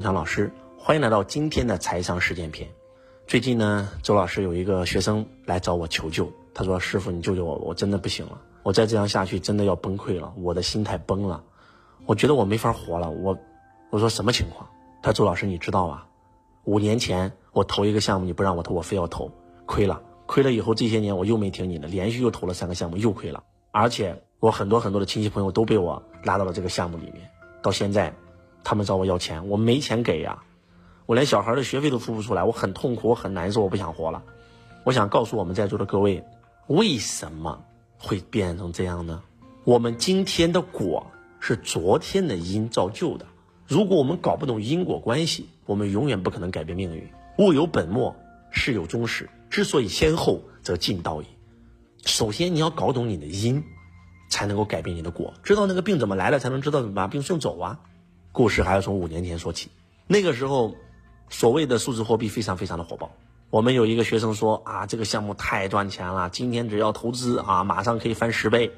常老师，欢迎来到今天的财商实践篇。最近呢，周老师有一个学生来找我求救，他说：“师傅，你救救我，我真的不行了，我再这样下去真的要崩溃了，我的心态崩了，我觉得我没法活了。”我我说什么情况？他说周老师，你知道吧？五年前我投一个项目，你不让我投，我非要投，亏了，亏了以后这些年我又没听你的，连续又投了三个项目，又亏了，而且我很多很多的亲戚朋友都被我拉到了这个项目里面，到现在。他们找我要钱，我没钱给呀，我连小孩的学费都付不出来，我很痛苦，我很难受，我不想活了。我想告诉我们在座的各位，为什么会变成这样呢？我们今天的果是昨天的因造就的。如果我们搞不懂因果关系，我们永远不可能改变命运。物有本末，事有终始。之所以先后，则近道矣。首先你要搞懂你的因，才能够改变你的果。知道那个病怎么来了，才能知道怎么把病送走啊。故事还要从五年前说起，那个时候，所谓的数字货币非常非常的火爆。我们有一个学生说啊，这个项目太赚钱了，今天只要投资啊，马上可以翻十倍，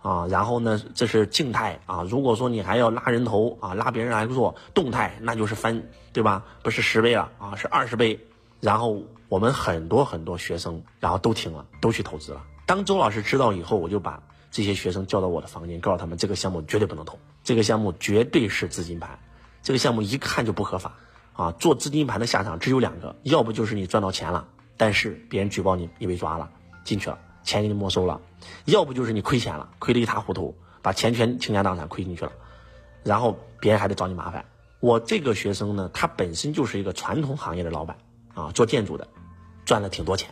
啊，然后呢，这是静态啊，如果说你还要拉人头啊，拉别人来做动态，那就是翻，对吧？不是十倍了啊，是二十倍。然后我们很多很多学生，然后都听了，都去投资了。当周老师知道以后，我就把。这些学生叫到我的房间，告诉他们这个项目绝对不能投，这个项目绝对是资金盘，这个项目一看就不合法啊！做资金盘的下场只有两个，要不就是你赚到钱了，但是别人举报你，你被抓了进去了，钱给你没收了；要不就是你亏钱了，亏得一塌糊涂，把钱全倾家荡产亏进去了，然后别人还得找你麻烦。我这个学生呢，他本身就是一个传统行业的老板啊，做建筑的，赚了挺多钱。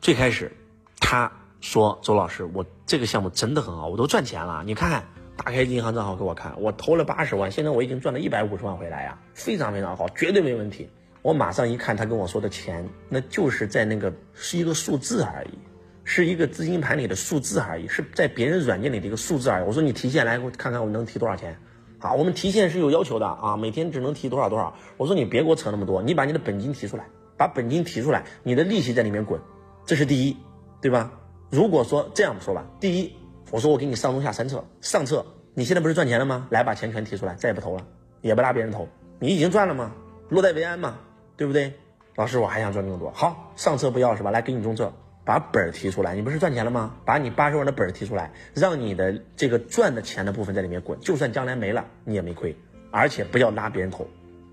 最开始他。说周老师，我这个项目真的很好，我都赚钱了。你看看，打开银行账号给我看，我投了八十万，现在我已经赚了一百五十万回来呀，非常非常好，绝对没问题。我马上一看他跟我说的钱，那就是在那个是一个数字而已，是一个资金盘里的数字而已，是在别人软件里的一个数字而已。我说你提现来，我看看我能提多少钱。好，我们提现是有要求的啊，每天只能提多少多少。我说你别给我扯那么多，你把你的本金提出来，把本金提出来，你的利息在里面滚，这是第一，对吧？如果说这样说吧，第一，我说我给你上中下三策，上策，你现在不是赚钱了吗？来把钱全提出来，再也不投了，也不拉别人投，你已经赚了吗？落袋为安嘛，对不对？老师，我还想赚更多。好，上策不要是吧？来给你中策，把本儿提出来，你不是赚钱了吗？把你八十万的本儿提出来，让你的这个赚的钱的部分在里面滚，就算将来没了，你也没亏，而且不要拉别人投，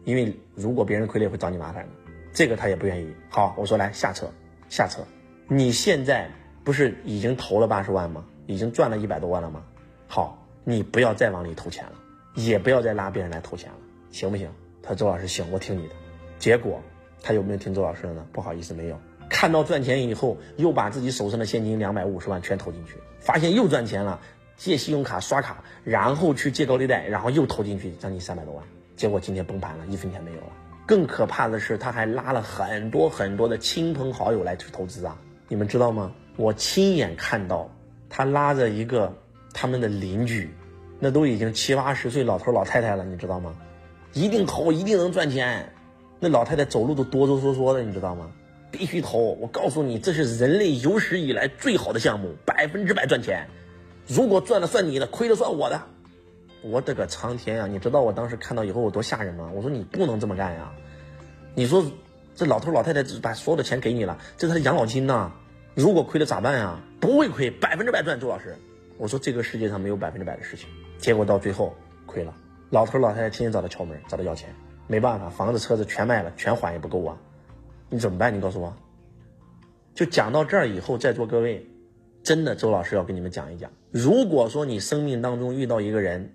因为如果别人亏了会找你麻烦的，这个他也不愿意。好，我说来下策，下策，你现在。不是已经投了八十万吗？已经赚了一百多万了吗？好，你不要再往里投钱了，也不要再拉别人来投钱了，行不行？他说周老师行，我听你的。结果他有没有听周老师的呢？不好意思，没有。看到赚钱以后，又把自己手上的现金两百五十万全投进去，发现又赚钱了，借信用卡刷卡，然后去借高利贷，然后又投进去将近三百多万，结果今天崩盘了，一分钱没有了。更可怕的是，他还拉了很多很多的亲朋好友来去投资啊，你们知道吗？我亲眼看到，他拉着一个他们的邻居，那都已经七八十岁老头老太太了，你知道吗？一定投，一定能赚钱。那老太太走路都哆哆嗦嗦的，你知道吗？必须投！我告诉你，这是人类有史以来最好的项目，百分之百赚钱。如果赚了算你的，亏了算我的。我的个苍天呀！你知道我当时看到以后我多吓人吗？我说你不能这么干呀！你说这老头老太太把所有的钱给你了，这是他的养老金呐。如果亏了咋办呀？不会亏，百分之百赚。周老师，我说这个世界上没有百分之百的事情。结果到最后亏了，老头老太太天天找他敲门，找他要钱，没办法，房子车子全卖了，全还也不够啊。你怎么办？你告诉我。就讲到这儿以后，在座各位，真的，周老师要跟你们讲一讲。如果说你生命当中遇到一个人，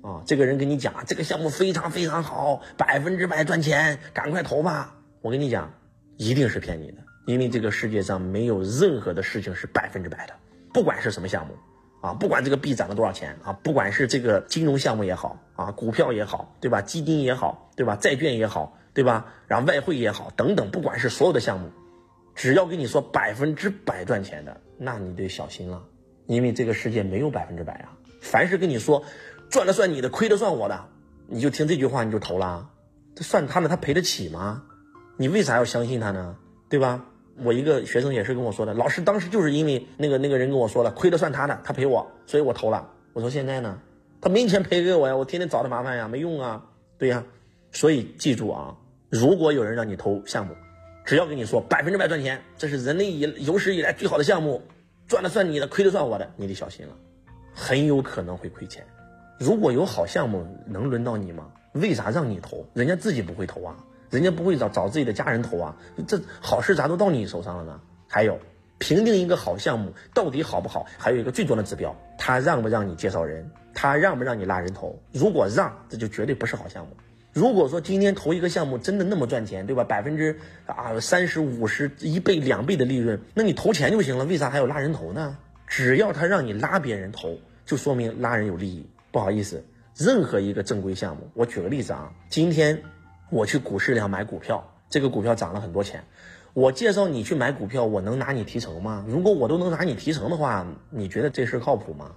啊，这个人跟你讲这个项目非常非常好，百分之百赚钱，赶快投吧。我跟你讲，一定是骗你的。因为这个世界上没有任何的事情是百分之百的，不管是什么项目，啊，不管这个币涨了多少钱啊，不管是这个金融项目也好啊，股票也好，对吧？基金也好，对吧？债券也好，对吧？然后外汇也好，等等，不管是所有的项目，只要跟你说百分之百赚钱的，那你得小心了，因为这个世界没有百分之百啊。凡是跟你说赚了算你的，亏了算我的，你就听这句话你就投了，这算他的，他赔得起吗？你为啥要相信他呢？对吧？我一个学生也是跟我说的，老师当时就是因为那个那个人跟我说了，亏的算他的，他赔我，所以我投了。我说现在呢，他没钱赔给我呀，我天天找他麻烦呀，没用啊。对呀，所以记住啊，如果有人让你投项目，只要跟你说百分之百赚钱，这是人类以有史以来最好的项目，赚的算你的，亏的算我的，你得小心了，很有可能会亏钱。如果有好项目，能轮到你吗？为啥让你投？人家自己不会投啊，人家不会找找自己的家人投啊，这好事咋都到你手上了呢？还有，评定一个好项目到底好不好，还有一个最重要的指标，他让不让你介绍人，他让不让你拉人头？如果让，这就绝对不是好项目。如果说今天投一个项目真的那么赚钱，对吧？百分之啊三十五十一倍两倍的利润，那你投钱就行了，为啥还要拉人头呢？只要他让你拉别人投，就说明拉人有利益。不好意思，任何一个正规项目，我举个例子啊，今天我去股市里买股票，这个股票涨了很多钱，我介绍你去买股票，我能拿你提成吗？如果我都能拿你提成的话，你觉得这事靠谱吗？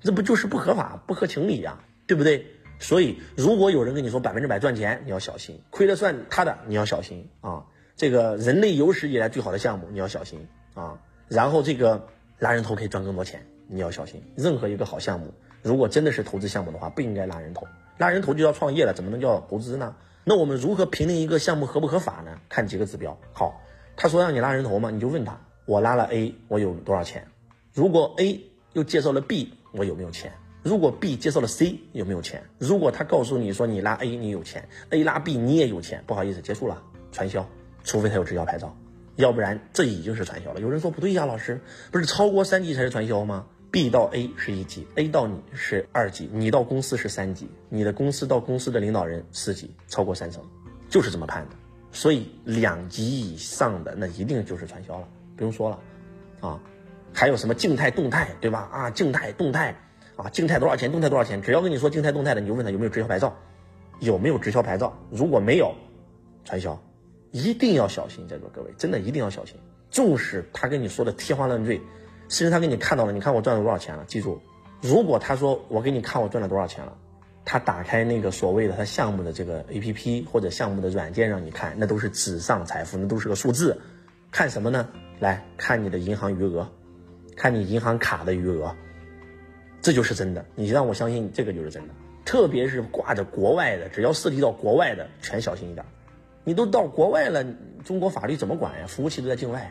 这不就是不合法、不合情理呀，对不对？所以，如果有人跟你说百分之百赚钱，你要小心，亏了算他的，你要小心啊。这个人类有史以来最好的项目，你要小心啊。然后这个拉人头可以赚更多钱，你要小心。任何一个好项目，如果真的是投资项目的话，不应该拉人头，拉人头就要创业了，怎么能叫投资呢？那我们如何评定一个项目合不合法呢？看几个指标。好，他说让你拉人头嘛，你就问他，我拉了 A，我有多少钱？如果 A 又介绍了 B，我有没有钱？如果 B 介绍了 C，有没有钱？如果他告诉你说你拉 A 你有钱，A 拉 B 你也有钱，不好意思，结束了，传销，除非他有直销牌照，要不然这已经是传销了。有人说不对呀，老师，不是超过三级才是传销吗？B 到 A 是一级，A 到你是二级，你到公司是三级，你的公司到公司的领导人四级，超过三层，就是这么判的。所以两级以上的那一定就是传销了，不用说了，啊，还有什么静态动态，对吧？啊，静态动态。啊，静态多少钱？动态多少钱？只要跟你说静态动态的，你就问他有没有直销牌照，有没有直销牌照？如果没有，传销，一定要小心，在座各位，真的一定要小心。纵使他跟你说的天花乱坠，甚至他给你看到了，你看我赚了多少钱了？记住，如果他说我给你看我赚了多少钱了，他打开那个所谓的他项目的这个 A P P 或者项目的软件让你看，那都是纸上财富，那都是个数字。看什么呢？来看你的银行余额，看你银行卡的余额。这就是真的，你让我相信这个就是真的。特别是挂着国外的，只要涉及到国外的，全小心一点。你都到国外了，中国法律怎么管呀？服务器都在境外，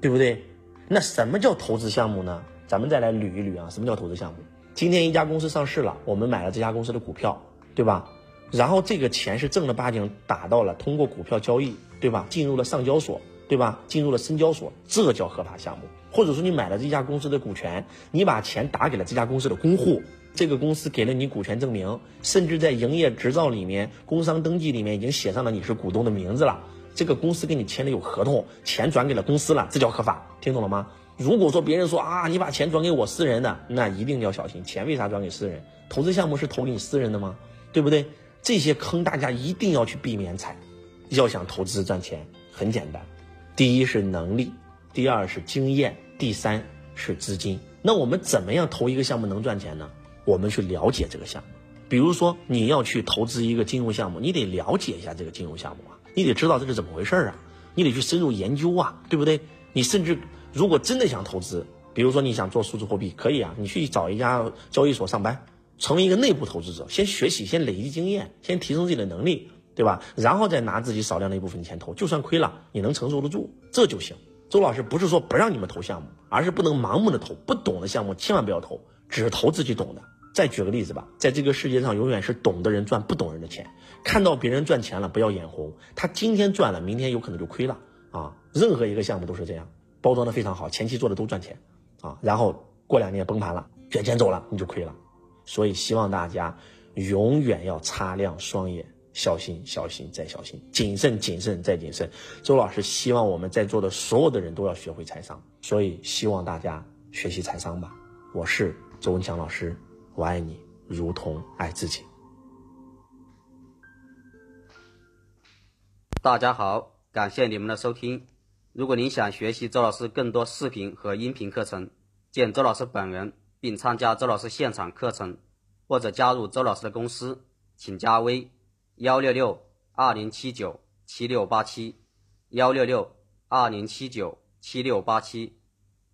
对不对？那什么叫投资项目呢？咱们再来捋一捋啊，什么叫投资项目？今天一家公司上市了，我们买了这家公司的股票，对吧？然后这个钱是正儿八经打到了，通过股票交易，对吧？进入了上交所。对吧？进入了深交所，这叫合法项目。或者说你买了这家公司的股权，你把钱打给了这家公司的公户，这个公司给了你股权证明，甚至在营业执照里面、工商登记里面已经写上了你是股东的名字了。这个公司跟你签的有合同，钱转给了公司了，这叫合法。听懂了吗？如果说别人说啊，你把钱转给我私人的，那一定要小心。钱为啥转给私人？投资项目是投给你私人的吗？对不对？这些坑大家一定要去避免踩。要想投资赚钱，很简单。第一是能力，第二是经验，第三是资金。那我们怎么样投一个项目能赚钱呢？我们去了解这个项目。比如说你要去投资一个金融项目，你得了解一下这个金融项目啊，你得知道这是怎么回事啊，你得去深入研究啊，对不对？你甚至如果真的想投资，比如说你想做数字货币，可以啊，你去找一家交易所上班，成为一个内部投资者，先学习，先累积经验，先提升自己的能力。对吧？然后再拿自己少量的一部分钱投，就算亏了，你能承受得住，这就行。周老师不是说不让你们投项目，而是不能盲目的投，不懂的项目千万不要投，只投自己懂的。再举个例子吧，在这个世界上，永远是懂的人赚不懂人的钱。看到别人赚钱了，不要眼红，他今天赚了，明天有可能就亏了啊。任何一个项目都是这样，包装的非常好，前期做的都赚钱啊，然后过两年崩盘了，卷钱走了，你就亏了。所以希望大家永远要擦亮双眼。小心，小心，再小心，谨慎，谨慎，再谨慎。周老师希望我们在座的所有的人都要学会财商，所以希望大家学习财商吧。我是周文强老师，我爱你如同爱自己。大家好，感谢你们的收听。如果您想学习周老师更多视频和音频课程，见周老师本人，并参加周老师现场课程，或者加入周老师的公司，请加微。幺六六二零七九七六八七，幺六六二零七九七六八七。